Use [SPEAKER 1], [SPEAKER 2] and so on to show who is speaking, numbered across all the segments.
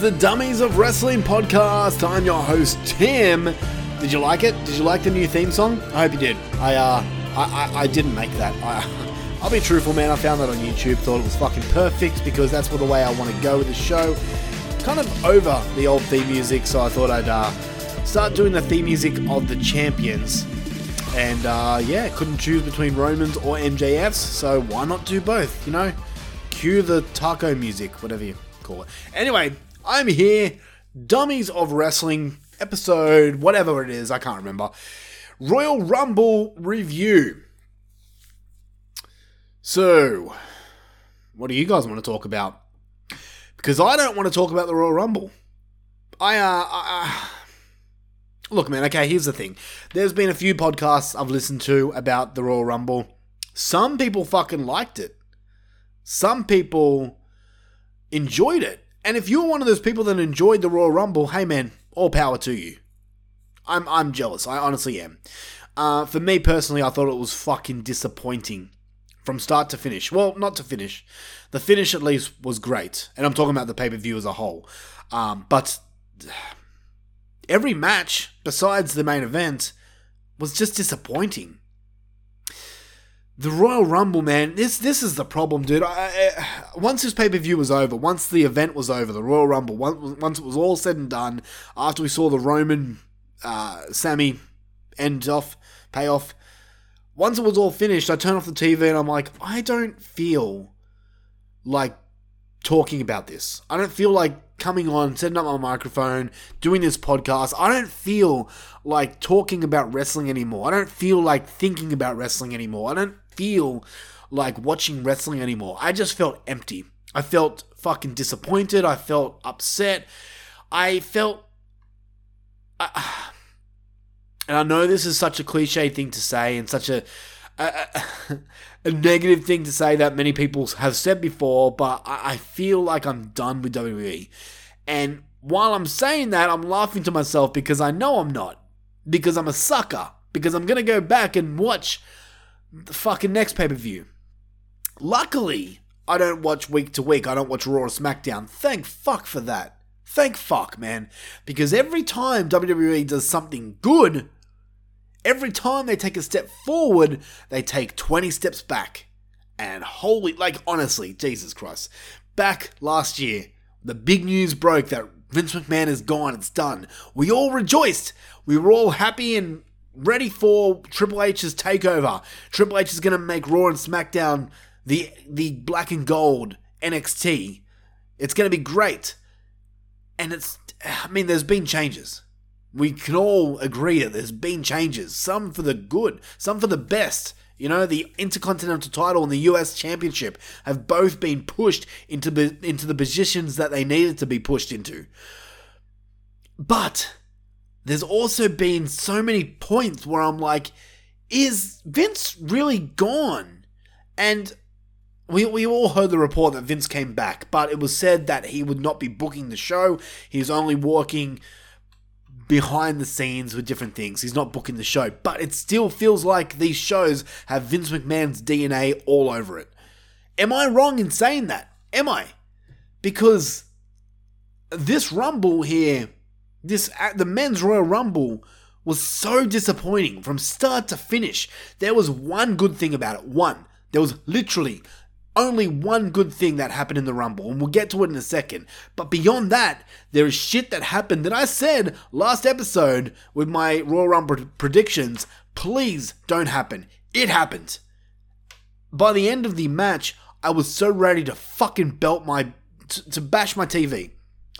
[SPEAKER 1] The Dummies of Wrestling podcast. I'm your host, Tim. Did you like it? Did you like the new theme song? I hope you did. I, uh, I, I, I didn't make that. I, I'll be truthful, man. I found that on YouTube. Thought it was fucking perfect because that's what the way I want to go with the show. Kind of over the old theme music, so I thought I'd uh, start doing the theme music of the champions. And uh, yeah, couldn't choose between Romans or MJFs, so why not do both? You know, cue the taco music, whatever you call it. Anyway, I'm here, Dummies of Wrestling, episode whatever it is, I can't remember. Royal Rumble review. So, what do you guys want to talk about? Because I don't want to talk about the Royal Rumble. I, uh, I, uh, look, man, okay, here's the thing. There's been a few podcasts I've listened to about the Royal Rumble. Some people fucking liked it. Some people enjoyed it. And if you're one of those people that enjoyed the Royal Rumble, hey man, all power to you. I'm I'm jealous. I honestly am. Uh, for me personally, I thought it was fucking disappointing from start to finish. Well, not to finish. The finish at least was great, and I'm talking about the pay per view as a whole. Um, but every match besides the main event was just disappointing. The Royal Rumble, man, this this is the problem, dude. I, I, once this pay per view was over, once the event was over, the Royal Rumble, once, once it was all said and done, after we saw the Roman, uh, Sami end off, payoff, once it was all finished, I turned off the TV and I'm like, I don't feel like talking about this. I don't feel like coming on, setting up my microphone, doing this podcast. I don't feel like talking about wrestling anymore. I don't feel like thinking about wrestling anymore. I don't feel like watching wrestling anymore. I just felt empty. I felt fucking disappointed. I felt upset. I felt. Uh, and I know this is such a cliche thing to say and such a, a, a negative thing to say that many people have said before, but I, I feel like I'm done with WWE. And while I'm saying that, I'm laughing to myself because I know I'm not. Because I'm a sucker. Because I'm going to go back and watch the fucking next pay per view. Luckily, I don't watch week to week. I don't watch Raw or SmackDown. Thank fuck for that. Thank fuck, man. Because every time WWE does something good, every time they take a step forward, they take 20 steps back. And holy, like, honestly, Jesus Christ. Back last year, the big news broke that Vince McMahon is gone, it's done. We all rejoiced. We were all happy and ready for Triple H's takeover. Triple H is going to make Raw and SmackDown the the black and gold NXT. It's going to be great. And it's I mean there's been changes. We can all agree that there's been changes, some for the good, some for the best. You know, the Intercontinental title and the US Championship have both been pushed into into the positions that they needed to be pushed into. But there's also been so many points where I'm like, is Vince really gone? And we, we all heard the report that Vince came back, but it was said that he would not be booking the show. He's only working behind the scenes with different things. He's not booking the show, but it still feels like these shows have Vince McMahon's DNA all over it. Am I wrong in saying that? Am I? Because this Rumble here this the men's Royal Rumble was so disappointing from start to finish. There was one good thing about it. One. There was literally only one good thing that happened in the Rumble, and we'll get to it in a second. But beyond that, there is shit that happened that I said last episode with my Royal Rumble predictions. Please don't happen. It happened. By the end of the match, I was so ready to fucking belt my. to, to bash my TV.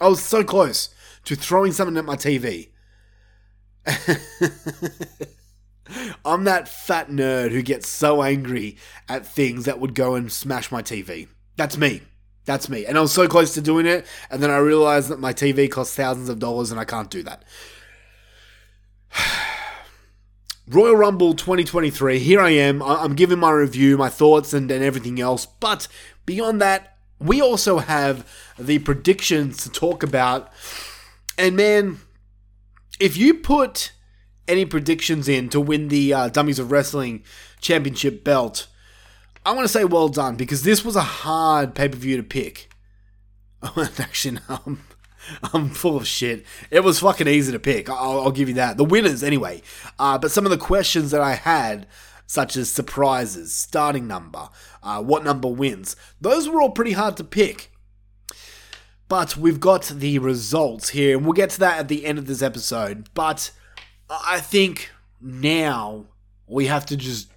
[SPEAKER 1] I was so close to throwing something at my TV. I'm that fat nerd who gets so angry at things that would go and smash my TV. That's me. That's me. And I was so close to doing it, and then I realized that my TV costs thousands of dollars and I can't do that. Royal Rumble 2023, here I am. I'm giving my review, my thoughts, and, and everything else. But beyond that, we also have the predictions to talk about and man, if you put any predictions in to win the uh, Dummies of Wrestling Championship belt, I want to say well done because this was a hard pay per view to pick. Actually, no, I'm, I'm full of shit. It was fucking easy to pick. I'll, I'll give you that. The winners, anyway. Uh, but some of the questions that I had, such as surprises, starting number, uh, what number wins, those were all pretty hard to pick. But we've got the results here, and we'll get to that at the end of this episode. But I think now we have to just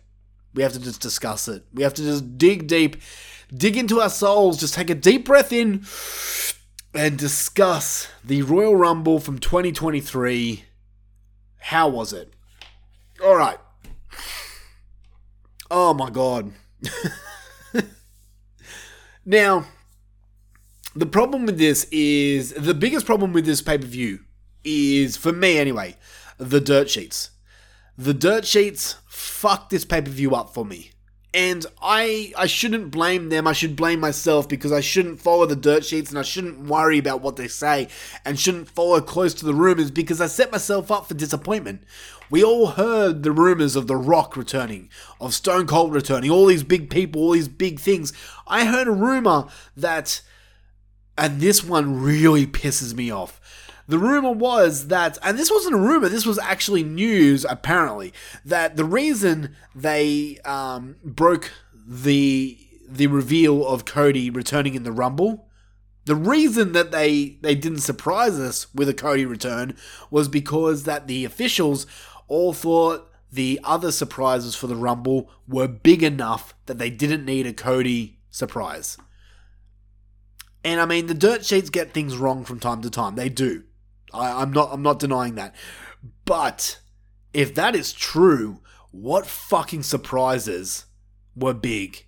[SPEAKER 1] we have to just discuss it. We have to just dig deep, dig into our souls, just take a deep breath in and discuss the Royal Rumble from 2023. How was it? All right. Oh my god. now, the problem with this is the biggest problem with this pay per view is, for me anyway, the dirt sheets. The dirt sheets fucked this pay per view up for me. And I I shouldn't blame them. I should blame myself because I shouldn't follow the dirt sheets and I shouldn't worry about what they say and shouldn't follow close to the rumors because I set myself up for disappointment. We all heard the rumors of The Rock returning, of Stone Cold returning, all these big people, all these big things. I heard a rumor that and this one really pisses me off. The rumor was that, and this wasn't a rumor, this was actually news apparently, that the reason they um, broke the the reveal of Cody returning in the Rumble, the reason that they they didn't surprise us with a Cody return was because that the officials all thought the other surprises for the Rumble were big enough that they didn't need a Cody surprise. And I mean, the dirt sheets get things wrong from time to time. They do. I, I'm not. I'm not denying that. But if that is true, what fucking surprises were big?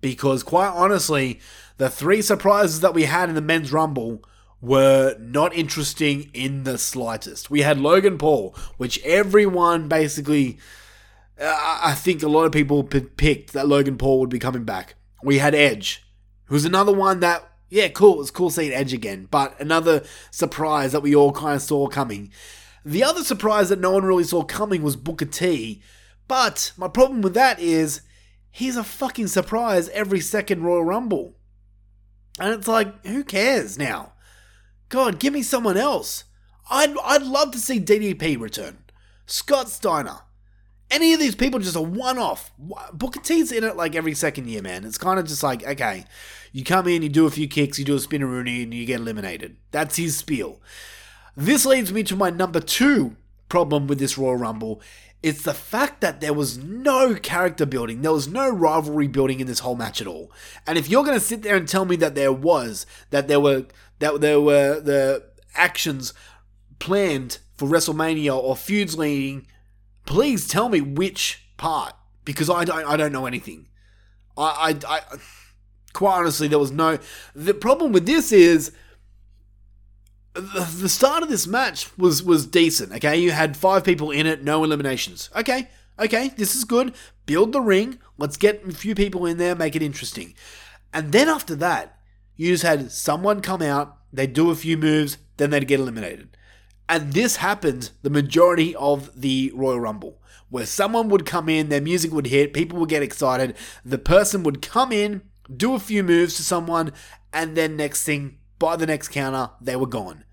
[SPEAKER 1] Because quite honestly, the three surprises that we had in the men's rumble were not interesting in the slightest. We had Logan Paul, which everyone basically, uh, I think a lot of people picked that Logan Paul would be coming back. We had Edge, who's another one that yeah, cool. It's cool seeing Edge again, but another surprise that we all kind of saw coming. The other surprise that no one really saw coming was Booker T, but my problem with that is he's a fucking surprise every second Royal Rumble. And it's like, who cares now? God, give me someone else. I'd, I'd love to see DDP return. Scott Steiner. Any of these people just a one off. Booker T's in it like every second year, man. It's kind of just like, okay, you come in, you do a few kicks, you do a spinaroonie, and you get eliminated. That's his spiel. This leads me to my number two problem with this Royal Rumble. It's the fact that there was no character building, there was no rivalry building in this whole match at all. And if you're going to sit there and tell me that there was, that there were, that there were the actions planned for WrestleMania or feuds leading, please tell me which part because I don't, I don't know anything. I, I, I quite honestly, there was no. The problem with this is the start of this match was was decent. Okay, you had five people in it, no eliminations. Okay, okay, this is good. Build the ring. Let's get a few people in there, make it interesting. And then after that, you just had someone come out, they do a few moves, then they'd get eliminated. And this happened the majority of the Royal Rumble, where someone would come in, their music would hit, people would get excited, the person would come in, do a few moves to someone, and then next thing, by the next counter, they were gone.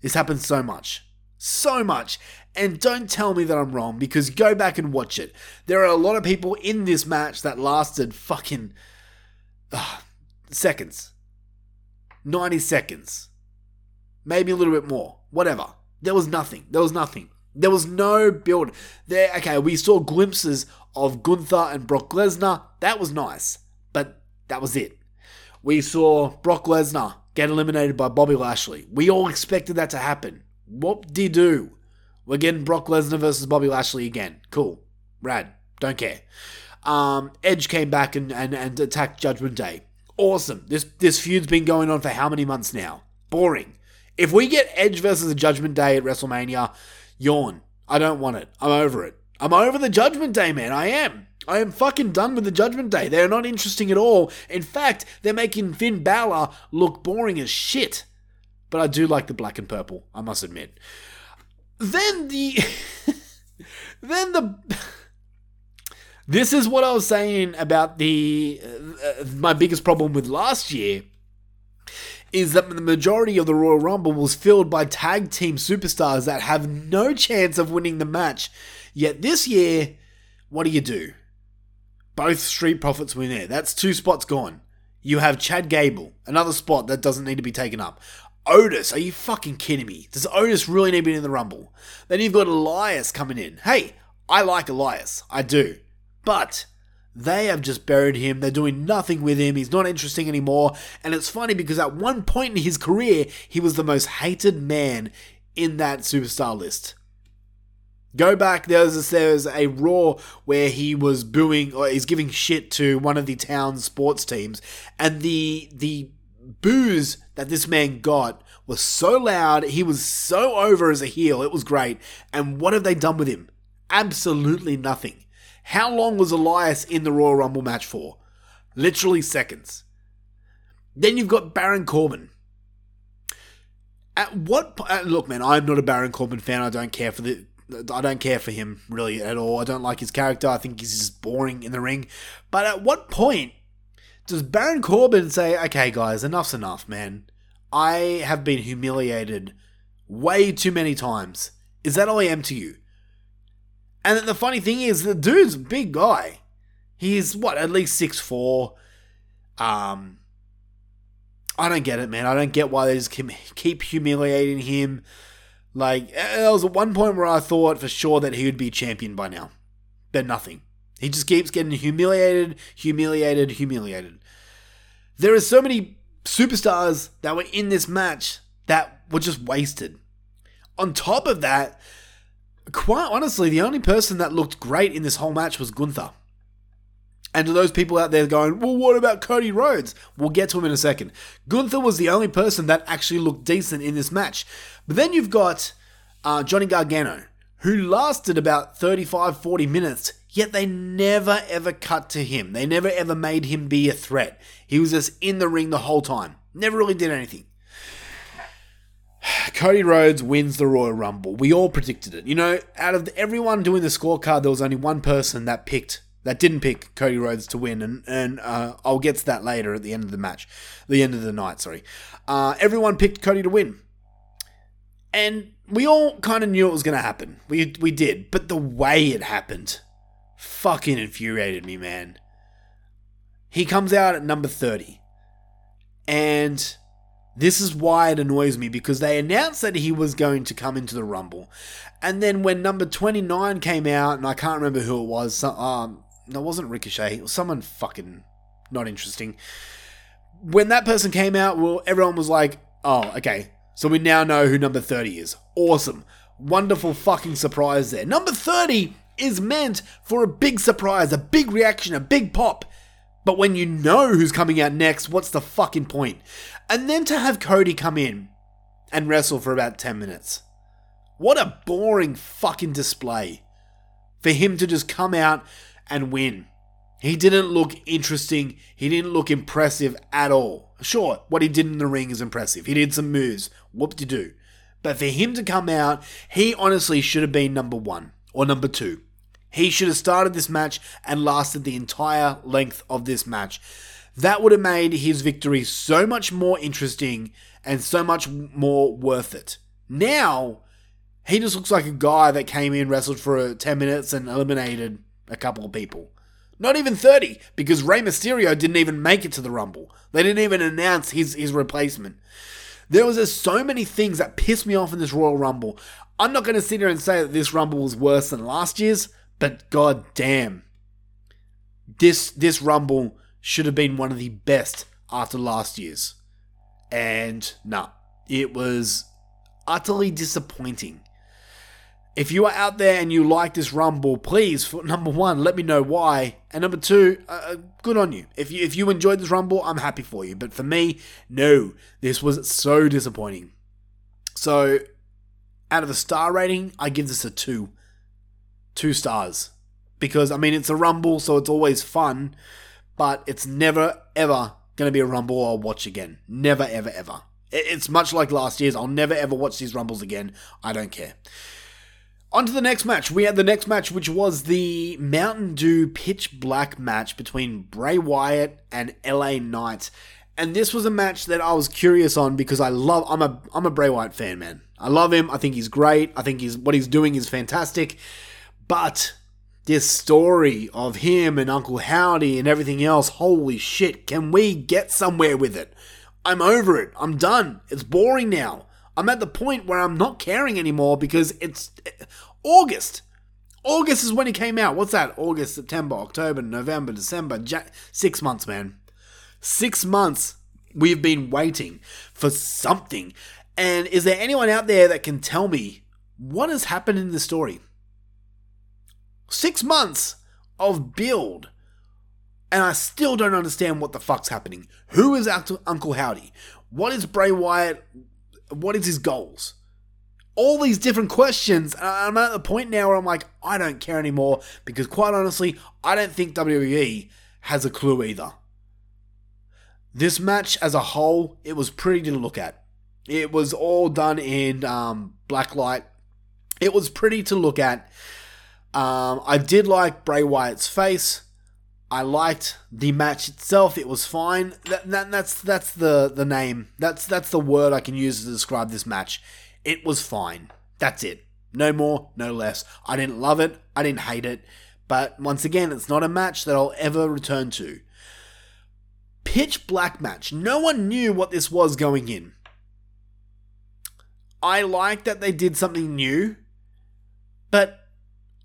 [SPEAKER 1] This happens so much. So much. And don't tell me that I'm wrong because go back and watch it. There are a lot of people in this match that lasted fucking uh, seconds. 90 seconds. Maybe a little bit more. Whatever. There was nothing. There was nothing. There was no build. There okay, we saw glimpses of Gunther and Brock Lesnar. That was nice. But that was it. We saw Brock Lesnar get eliminated by Bobby Lashley. We all expected that to happen. What did do? We're getting Brock Lesnar versus Bobby Lashley again. Cool. Rad. Don't care. Um, Edge came back and, and, and attacked Judgment Day. Awesome. This this feud's been going on for how many months now? Boring. If we get Edge versus the Judgment Day at WrestleMania, yawn. I don't want it. I'm over it. I'm over the Judgment Day, man. I am. I am fucking done with the Judgment Day. They're not interesting at all. In fact, they're making Finn Balor look boring as shit. But I do like the black and purple, I must admit. Then the. then the. this is what I was saying about the. Uh, my biggest problem with last year is that the majority of the Royal Rumble was filled by tag team superstars that have no chance of winning the match. Yet this year, what do you do? Both Street Profits win there. That's two spots gone. You have Chad Gable, another spot that doesn't need to be taken up. Otis, are you fucking kidding me? Does Otis really need to be in the Rumble? Then you've got Elias coming in. Hey, I like Elias. I do. But they have just buried him. They're doing nothing with him. He's not interesting anymore. And it's funny because at one point in his career, he was the most hated man in that superstar list. Go back. There's a, there's a Raw where he was booing or he's giving shit to one of the town's sports teams, and the the boos that this man got was so loud. He was so over as a heel. It was great. And what have they done with him? Absolutely nothing. How long was Elias in the Royal Rumble match for? Literally seconds. Then you've got Baron Corbin. At what uh, look, man? I'm not a Baron Corbin fan. I don't care for the. I don't care for him really at all. I don't like his character. I think he's just boring in the ring. But at what point does Baron Corbin say, "Okay, guys, enough's enough, man. I have been humiliated way too many times. Is that all I am to you?" And the funny thing is, the dude's a big guy. He's what, at least six four. Um, I don't get it, man. I don't get why they just keep humiliating him. Like there was at one point where I thought for sure that he would be champion by now, but nothing. He just keeps getting humiliated, humiliated, humiliated. There are so many superstars that were in this match that were just wasted. On top of that, quite honestly, the only person that looked great in this whole match was Gunther. And to those people out there going, well, what about Cody Rhodes? We'll get to him in a second. Gunther was the only person that actually looked decent in this match. But then you've got uh, Johnny Gargano, who lasted about 35, 40 minutes, yet they never ever cut to him. They never ever made him be a threat. He was just in the ring the whole time. Never really did anything. Cody Rhodes wins the Royal Rumble. We all predicted it. You know, out of everyone doing the scorecard, there was only one person that picked that didn't pick Cody Rhodes to win, and and uh, I'll get to that later at the end of the match, the end of the night. Sorry, uh, everyone picked Cody to win, and we all kind of knew it was going to happen. We we did, but the way it happened, fucking infuriated me, man. He comes out at number thirty, and this is why it annoys me because they announced that he was going to come into the Rumble. And then when number 29 came out, and I can't remember who it was, some, um, no, it wasn't Ricochet, it was someone fucking not interesting. When that person came out, well, everyone was like, oh, okay, so we now know who number 30 is. Awesome. Wonderful fucking surprise there. Number 30 is meant for a big surprise, a big reaction, a big pop. But when you know who's coming out next, what's the fucking point? And then to have Cody come in and wrestle for about 10 minutes. What a boring fucking display for him to just come out and win. He didn't look interesting. He didn't look impressive at all. Sure, what he did in the ring is impressive. He did some moves. Whoop de do. But for him to come out, he honestly should have been number one or number two. He should have started this match and lasted the entire length of this match. That would have made his victory so much more interesting and so much more worth it. Now, he just looks like a guy that came in, wrestled for uh, 10 minutes, and eliminated a couple of people. Not even 30, because Rey Mysterio didn't even make it to the Rumble. They didn't even announce his, his replacement. There was just so many things that pissed me off in this Royal Rumble. I'm not going to sit here and say that this Rumble was worse than last year's, but god damn. This this Rumble should have been one of the best after last year's. And nah, it was utterly disappointing. If you are out there and you like this Rumble, please, for number one, let me know why. And number two, uh, uh, good on you. If you if you enjoyed this Rumble, I'm happy for you. But for me, no, this was so disappointing. So, out of a star rating, I give this a two. Two stars. Because, I mean, it's a Rumble, so it's always fun but it's never ever going to be a Rumble I'll watch again. Never, ever, ever. It's much like last year's. I'll never ever watch these Rumbles again. I don't care. On to the next match. We had the next match, which was the Mountain Dew Pitch Black match between Bray Wyatt and LA Knight. And this was a match that I was curious on because I love I'm a I'm a Bray Wyatt fan, man. I love him. I think he's great. I think he's what he's doing is fantastic. But this story of him and Uncle Howdy and everything else, holy shit, can we get somewhere with it? I'm over it. I'm done. It's boring now. I'm at the point where I'm not caring anymore because it's eh, August. August is when he came out. What's that? August, September, October, November, December. six months, man. Six months we've been waiting for something. And is there anyone out there that can tell me what has happened in the story? Six months of build. And I still don't understand what the fuck's happening. Who is Uncle Howdy? What is Bray Wyatt? What is his goals? All these different questions. And I'm at the point now where I'm like, I don't care anymore because, quite honestly, I don't think WWE has a clue either. This match as a whole, it was pretty to look at. It was all done in um, black light. It was pretty to look at. Um, I did like Bray Wyatt's face. I liked the match itself. It was fine. That, that, that's that's the the name. That's that's the word I can use to describe this match. It was fine. That's it. No more, no less. I didn't love it. I didn't hate it. But once again, it's not a match that I'll ever return to. Pitch black match. No one knew what this was going in. I like that they did something new, but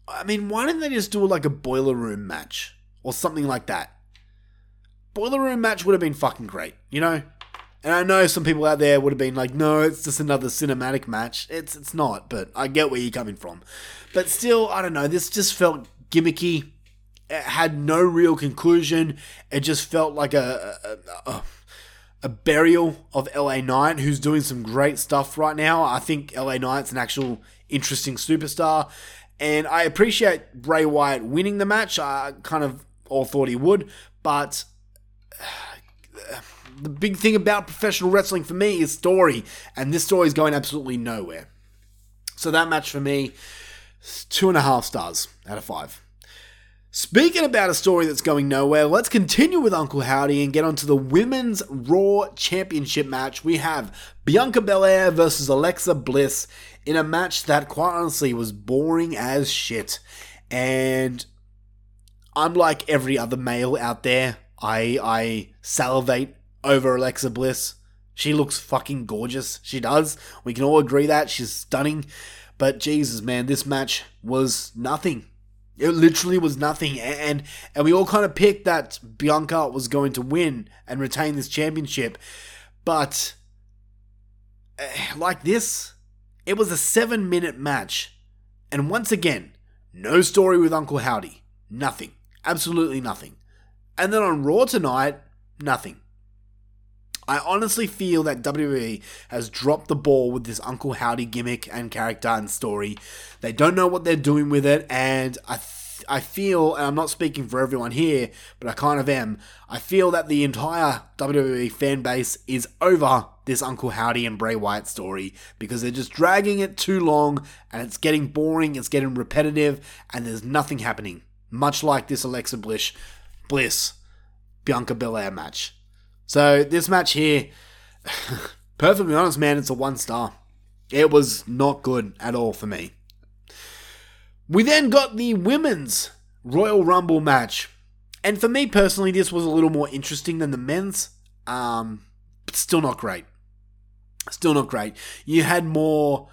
[SPEAKER 1] I mean, why didn't they just do like a boiler room match or something like that? Boiler room match would have been fucking great, you know? And I know some people out there would have been like, no, it's just another cinematic match. It's it's not, but I get where you're coming from. But still, I don't know, this just felt gimmicky. It had no real conclusion. It just felt like a, a, a, a burial of LA Knight, who's doing some great stuff right now. I think LA Knight's an actual interesting superstar. And I appreciate Bray Wyatt winning the match. I kind of all thought he would, but the big thing about professional wrestling for me is story, and this story is going absolutely nowhere. So that match for me, two and a half stars out of five. Speaking about a story that's going nowhere, let's continue with Uncle Howdy and get onto the Women's Raw Championship match. We have Bianca Belair versus Alexa Bliss in a match that, quite honestly, was boring as shit. And I'm like every other male out there. I I salivate over Alexa Bliss. She looks fucking gorgeous. She does. We can all agree that she's stunning. But Jesus, man, this match was nothing. It literally was nothing, and and we all kind of picked that Bianca was going to win and retain this championship, but uh, like this, it was a seven minute match, and once again, no story with Uncle Howdy, nothing, absolutely nothing, and then on Raw tonight, nothing. I honestly feel that WWE has dropped the ball with this Uncle Howdy gimmick and character and story. They don't know what they're doing with it, and I I feel, and I'm not speaking for everyone here, but I kind of am. I feel that the entire WWE fan base is over this Uncle Howdy and Bray Wyatt story because they're just dragging it too long, and it's getting boring, it's getting repetitive, and there's nothing happening. Much like this Alexa Bliss, Bliss Bianca Belair match. So this match here, perfectly honest, man, it's a one star. It was not good at all for me. We then got the women's Royal Rumble match. And for me personally, this was a little more interesting than the men's. Um, but still not great. Still not great. You had more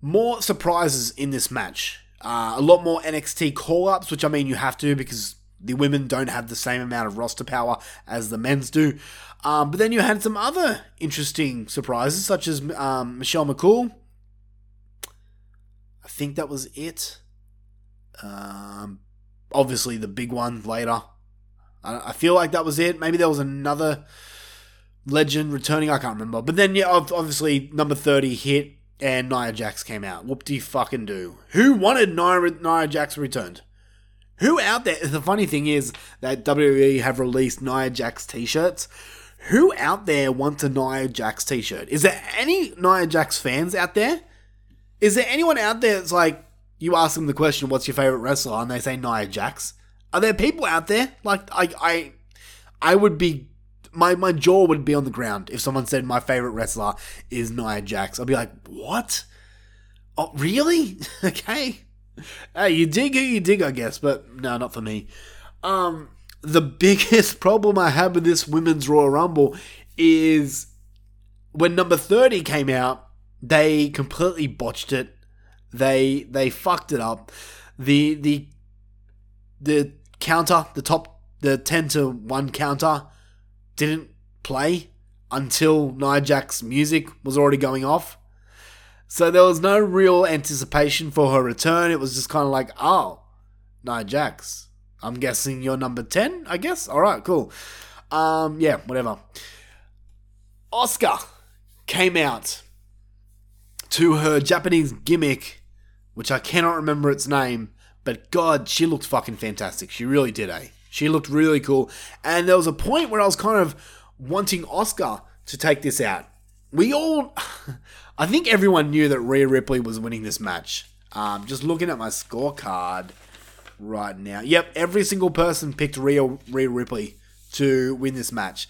[SPEAKER 1] more surprises in this match. Uh, a lot more NXT call ups, which I mean you have to because the women don't have the same amount of roster power as the men's do. Um, but then you had some other interesting surprises, such as um, Michelle McCool. I think that was it. Um, obviously, the big one later. I, I feel like that was it. Maybe there was another legend returning. I can't remember. But then, yeah, obviously, number 30 hit and Nia Jax came out. Whoop de fucking do. Who wanted Nia, Nia Jax returned? Who out there? The funny thing is that WWE have released Nia Jax t-shirts. Who out there wants a Nia Jax t-shirt? Is there any Nia Jax fans out there? Is there anyone out there that's like, you ask them the question, "What's your favorite wrestler?" and they say Nia Jax. Are there people out there like I I I would be my my jaw would be on the ground if someone said my favorite wrestler is Nia Jax. I'd be like, what? Oh, really? okay. Hey, you dig you dig, I guess, but no, not for me. Um, the biggest problem I have with this women's Royal Rumble is when number 30 came out, they completely botched it. They they fucked it up. The the the counter, the top the 10 to 1 counter didn't play until Nia Jax's music was already going off. So there was no real anticipation for her return. It was just kind of like, oh, Nia Jax. I'm guessing you're number 10, I guess? Alright, cool. Um, yeah, whatever. Asuka came out to her Japanese gimmick, which I cannot remember its name, but God, she looked fucking fantastic. She really did, eh? She looked really cool. And there was a point where I was kind of wanting Asuka to take this out. We all, I think everyone knew that Rhea Ripley was winning this match. Um, just looking at my scorecard right now. Yep, every single person picked Rhea, Rhea Ripley to win this match.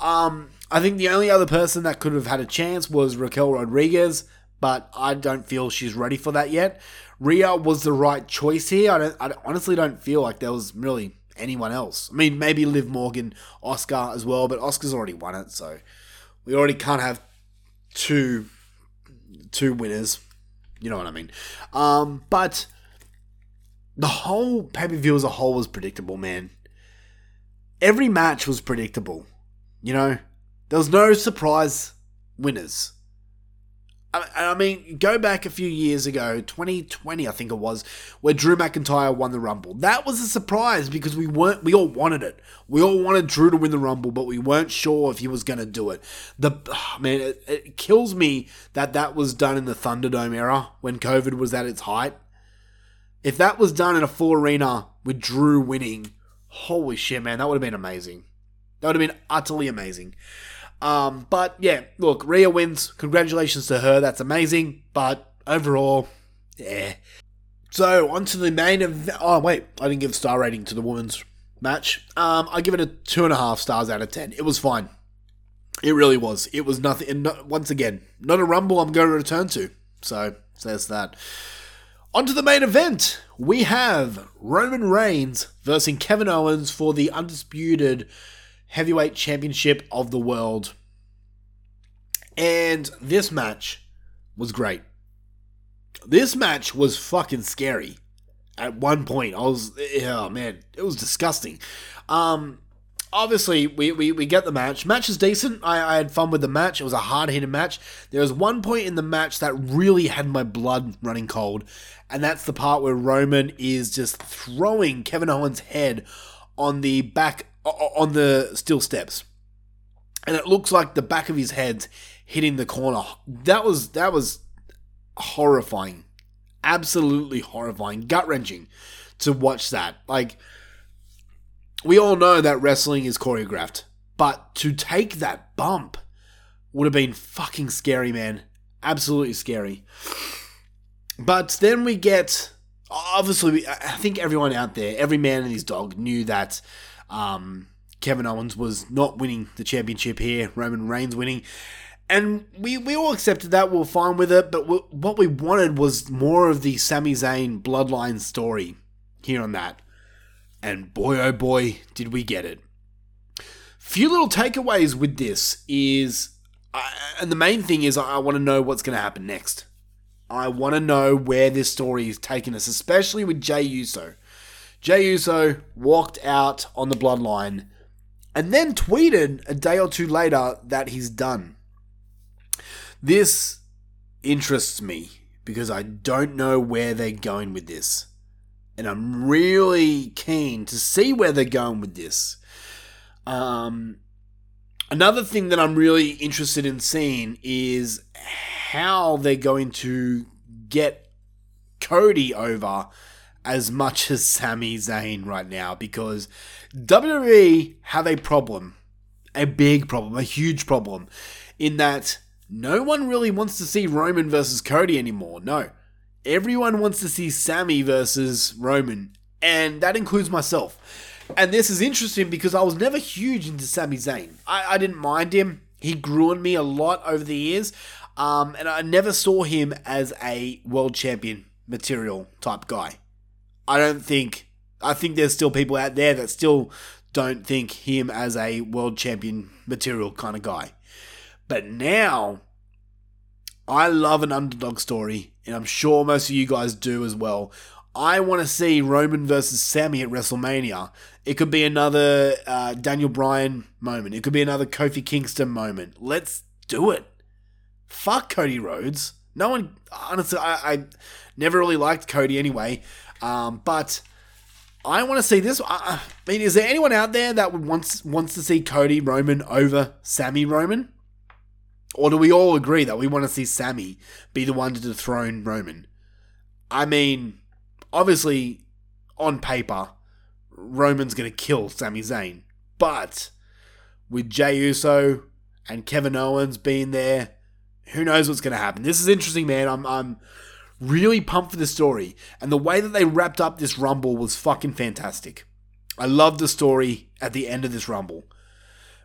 [SPEAKER 1] Um, I think the only other person that could have had a chance was Raquel Rodriguez, but I don't feel she's ready for that yet. Rhea was the right choice here. I, don't, I honestly don't feel like there was really anyone else. I mean, maybe Liv Morgan, Asuka as well, but Asuka's already won it, so we already can't have two two winners. You know what I mean? Um, but the whole pay per view as a whole was predictable, man. Every match was predictable. You know, there was no surprise winners. I, mean, go back a few years ago, 2020, I think it was, where Drew McIntyre won the Rumble. That was a surprise because we weren't, we all wanted it. We all wanted Drew to win the Rumble, but we weren't sure if he was going to do it. The oh, man, it, it kills me that that was done in the Thunderdome era when COVID was at its height. If that was done in a full arena with Drew winning, holy shit, man, that would have been amazing. That would have been utterly amazing. Um, but yeah, look, Rhea wins. Congratulations to her. That's amazing. But overall, yeah. So on to the main event. Oh wait, I didn't give star rating to the women's match. Um, I give it a two and a half stars out of ten. It was fine. It really was. It was nothing. And once again, not a rumble I'm going to return to. So says that. On to the main event. We have Roman Reigns versus Kevin Owens for the undisputed heavyweight championship of the world. And this match was great. This match was fucking scary. At one point, I was, oh man, it was disgusting. Um, obviously, we, we, we get the match. Match is decent. I, I had fun with the match. It was a hard hitting match. There was one point in the match that really had my blood running cold, and that's the part where Roman is just throwing Kevin Owens' head on the back on the steel steps, and it looks like the back of his head's hitting the corner. That was that was horrifying, absolutely horrifying, gut wrenching to watch that. Like we all know that wrestling is choreographed, but to take that bump would have been fucking scary, man. Absolutely scary. But then we get obviously, I think everyone out there, every man and his dog knew that um, Kevin Owens was not winning the championship here, Roman Reigns winning. And we, we all accepted that, we are fine with it, but what we wanted was more of the Sami Zayn bloodline story here on that. And boy, oh boy, did we get it. Few little takeaways with this is, uh, and the main thing is, I want to know what's going to happen next. I want to know where this story is taking us, especially with Jey Uso. Jey Uso walked out on the bloodline and then tweeted a day or two later that he's done. This interests me because I don't know where they're going with this. And I'm really keen to see where they're going with this. Um, another thing that I'm really interested in seeing is how they're going to get Cody over as much as Sami Zayn right now because WWE have a problem, a big problem, a huge problem, in that no one really wants to see Roman versus Cody anymore. No. Everyone wants to see Sami versus Roman, and that includes myself. And this is interesting because I was never huge into Sami Zayn. I, I didn't mind him. He grew on me a lot over the years. Um, and I never saw him as a world champion material type guy. I don't think. I think there's still people out there that still don't think him as a world champion material kind of guy. But now, I love an underdog story, and I'm sure most of you guys do as well. I want to see Roman versus Sami at WrestleMania. It could be another uh, Daniel Bryan moment. It could be another Kofi Kingston moment. Let's do it. Fuck Cody Rhodes. No one, honestly, I, I never really liked Cody anyway. Um, but I want to see this. I, I mean, is there anyone out there that wants wants to see Cody Roman over Sami Roman? Or do we all agree that we want to see Sami be the one to dethrone Roman? I mean, obviously, on paper, Roman's going to kill Sami Zayn. But with Jey Uso and Kevin Owens being there, who knows what's going to happen? This is interesting, man. I'm, I'm really pumped for the story. And the way that they wrapped up this Rumble was fucking fantastic. I love the story at the end of this Rumble.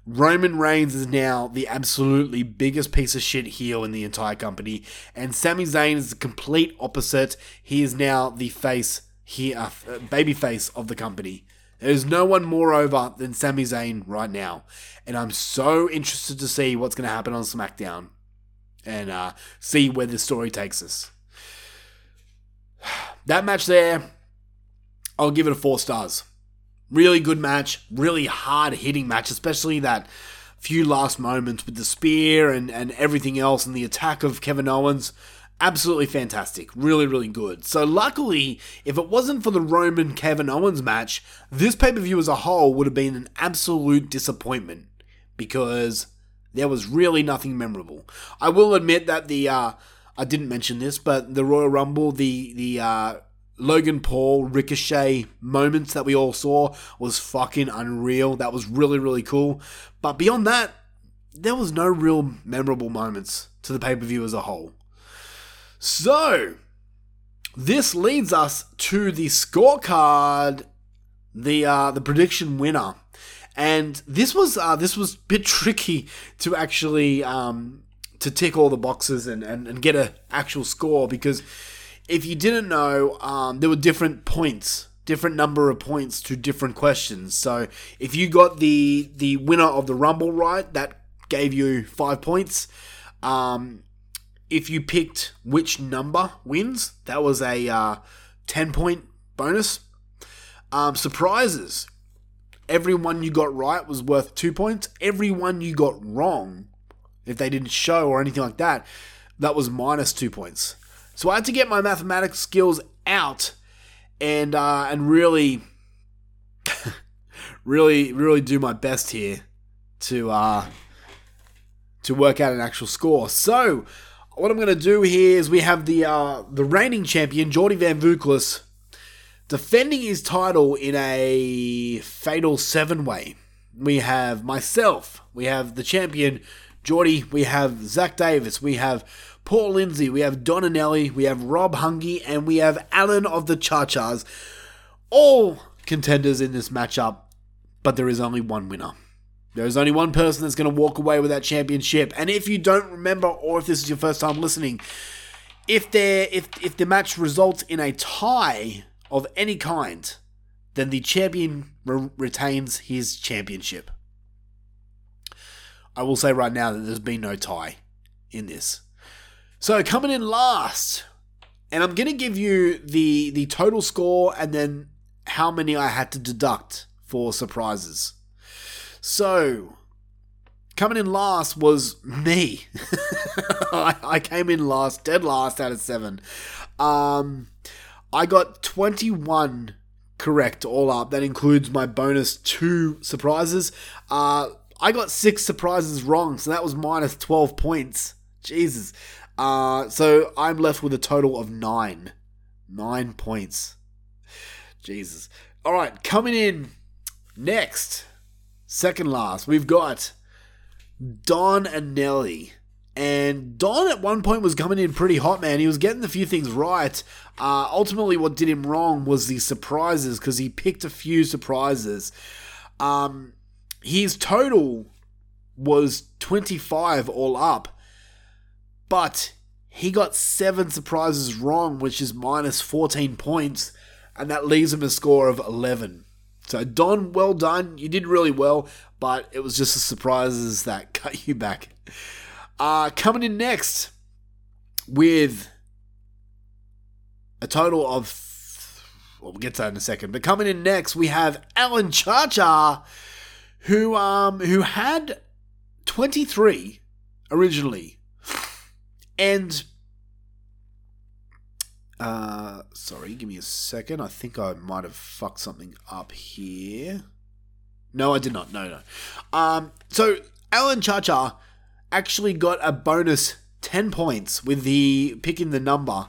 [SPEAKER 1] Roman Reigns is now the absolutely biggest piece of shit heel in the entire company, and Sami Zayn is the complete opposite. He is now the face here, uh, baby face of the company. There's no one more over than Sami Zayn right now, and I'm so interested to see what's going to happen on SmackDown and uh, see where the story takes us. That match there, I'll give it a four stars. Really good match, really hard hitting match, especially that few last moments with the spear and, and everything else and the attack of Kevin Owens. Absolutely fantastic. Really, really good. So, luckily, if it wasn't for the Roman Kevin Owens match, this pay per view as a whole would have been an absolute disappointment because there was really nothing memorable. I will admit that the, uh, I didn't mention this, but the Royal Rumble, the, the, uh, Logan Paul Ricochet moments that we all saw was fucking unreal. That was really, really cool. But beyond that, there was no real memorable moments to the pay per view as a whole. So, this leads us to the scorecard, the uh, the prediction winner, and this was uh, this was a bit tricky to actually um, to tick all the boxes and, and, and get an actual score because if you didn't know, um, there were different points, different number of points to different questions. So if you got the the winner of the Rumble right, that gave you five points. Um, if you picked which number wins, that was a uh, ten point bonus. Um, surprises. Every one you got right was worth two points. Every one you got wrong, if they didn't show or anything like that, that was minus two points. So I had to get my mathematics skills out and uh, and really, really, really do my best here to uh, to work out an actual score. So what I'm going to do here is we have the uh, the reigning champion Jordy Van Vuklis defending his title in a fatal seven way. We have myself, we have the champion Jordy, we have Zach Davis, we have Paul Lindsay, we have Don Anelli, we have Rob Hungy, and we have Alan of the Cha-Chas. All contenders in this matchup, but there is only one winner. There is only one person that's going to walk away with that championship. And if you don't remember, or if this is your first time listening, if there if if the match results in a tie of any kind, then the champion re- retains his championship. I will say right now that there's been no tie in this. So coming in last, and I'm gonna give you the the total score and then how many I had to deduct for surprises. So coming in last was me. I, I, came in last, dead last out of seven. Um, I got 21 correct all up. That includes my bonus two surprises. Uh, I got six surprises wrong, so that was minus 12 points. Jesus. Uh, so I'm left with a total of nine. Nine points. Jesus. All right, coming in next, second last, we've got Don and Nelly. And Don at one point was coming in pretty hot, man. He was getting a few things right. Uh, ultimately, what did him wrong was the surprises because he picked a few surprises. Um, his total was 25 all up, but he got seven surprises wrong, which is minus 14 points, and that leaves him a score of 11. So, Don, well done. You did really well, but it was just the surprises that cut you back. Uh, coming in next with a total of. Well, we'll get to that in a second. But coming in next, we have Alan Chacha, who um who had 23 originally and uh, sorry, give me a second. I think I might have fucked something up here. No, I did not. No, no. Um, so Alan Chacha actually got a bonus 10 points with the picking the number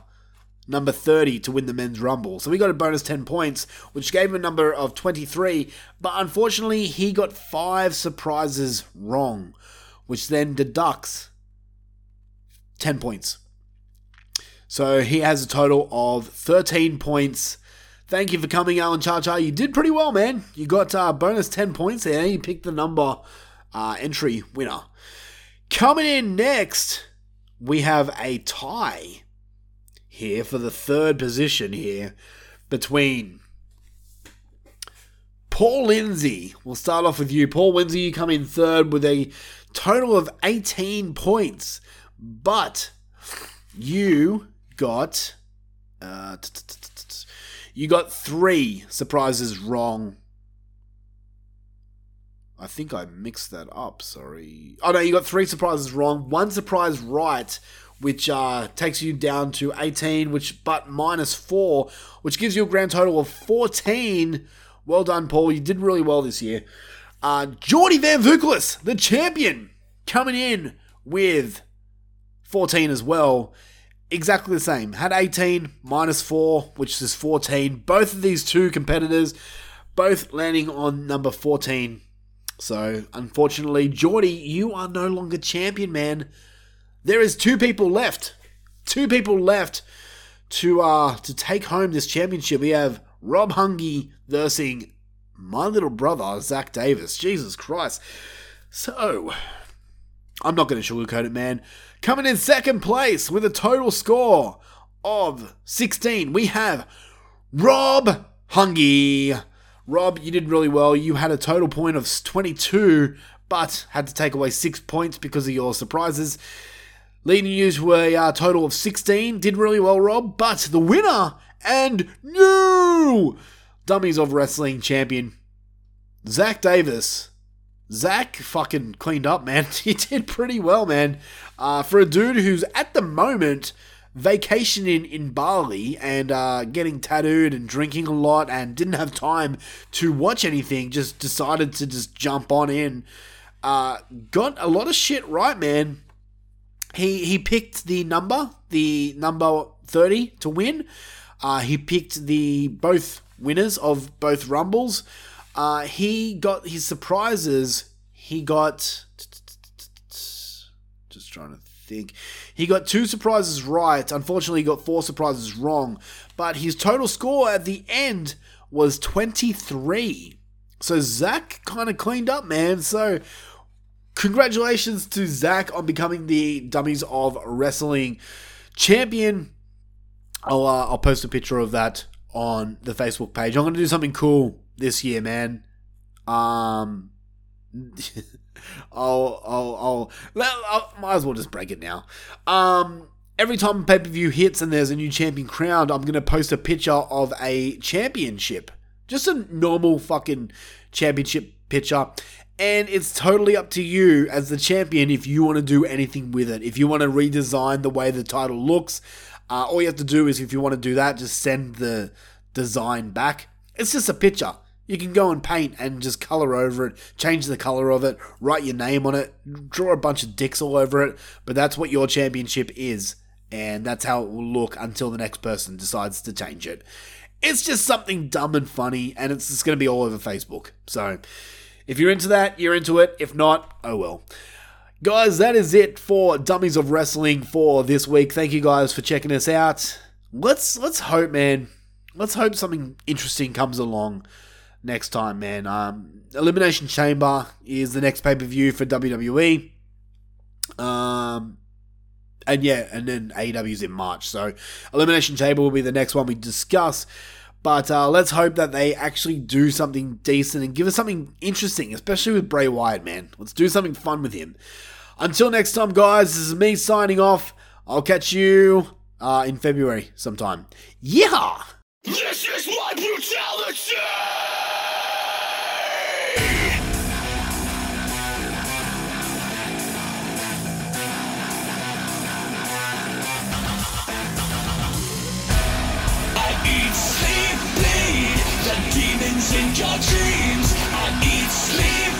[SPEAKER 1] number 30 to win the men's rumble. So we got a bonus 10 points, which gave him a number of 23, but unfortunately he got 5 surprises wrong, which then deducts 10 points. So he has a total of 13 points. Thank you for coming, Alan Chacha. You did pretty well, man. You got uh, bonus 10 points there. You picked the number uh, entry winner. Coming in next, we have a tie here for the third position here between Paul Lindsay. We'll start off with you. Paul Lindsay, you come in third with a total of 18 points. But you got uh, you got three surprises wrong. I think I mixed that up. Sorry. Oh no, you got three surprises wrong. One surprise right, which uh, takes you down to 18, which but minus four, which gives you a grand total of 14. Well done, Paul. You did really well this year. Uh, Geordie Van Vukelis, the champion, coming in with 14 as well. Exactly the same. Had 18 minus 4, which is 14. Both of these two competitors, both landing on number 14. So, unfortunately, Geordie, you are no longer champion, man. There is two people left. Two people left to uh to take home this championship. We have Rob Hungy versus my little brother, Zach Davis. Jesus Christ. So, I'm not going to sugarcoat it, man. Coming in second place with a total score of 16, we have Rob Hungy. Rob, you did really well. You had a total point of 22, but had to take away six points because of your surprises. Leading you to a uh, total of 16. Did really well, Rob. But the winner and new Dummies of Wrestling champion, Zach Davis. Zach fucking cleaned up, man. He did pretty well, man. Uh, for a dude who's at the moment vacationing in Bali and uh, getting tattooed and drinking a lot and didn't have time to watch anything, just decided to just jump on in. Uh, got a lot of shit right, man. He he picked the number, the number thirty to win. Uh, he picked the both winners of both rumbles. Uh, he got his surprises. He got just trying to think. He got two surprises right. Unfortunately, he got four surprises wrong. But his total score at the end was 23. So Zach kind of cleaned up, man. So congratulations to Zach on becoming the Dummies of Wrestling champion. I'll, uh, I'll post a picture of that on the Facebook page. I'm going to do something cool this year, man. Um, I'll, I'll, I'll, I'll, might as well just break it now. Um, every time pay per view hits and there's a new champion crowned, I'm gonna post a picture of a championship, just a normal fucking championship picture. And it's totally up to you as the champion if you want to do anything with it. If you want to redesign the way the title looks, uh, all you have to do is if you want to do that, just send the design back. It's just a picture. You can go and paint and just color over it, change the color of it, write your name on it, draw a bunch of dicks all over it, but that's what your championship is, and that's how it will look until the next person decides to change it. It's just something dumb and funny, and it's just going to be all over Facebook. So, if you're into that, you're into it. If not, oh well. Guys, that is it for Dummies of Wrestling for this week. Thank you guys for checking us out. Let's let's hope, man. Let's hope something interesting comes along next time, man. Um, Elimination Chamber is the next pay per view for WWE. Um, and yeah, and then AEW's in March. So Elimination Chamber will be the next one we discuss. But uh, let's hope that they actually do something decent and give us something interesting, especially with Bray Wyatt, man. Let's do something fun with him. Until next time, guys, this is me signing off. I'll catch you uh, in February sometime. Yeah!
[SPEAKER 2] This is my brutality! In your dreams. I need sleep,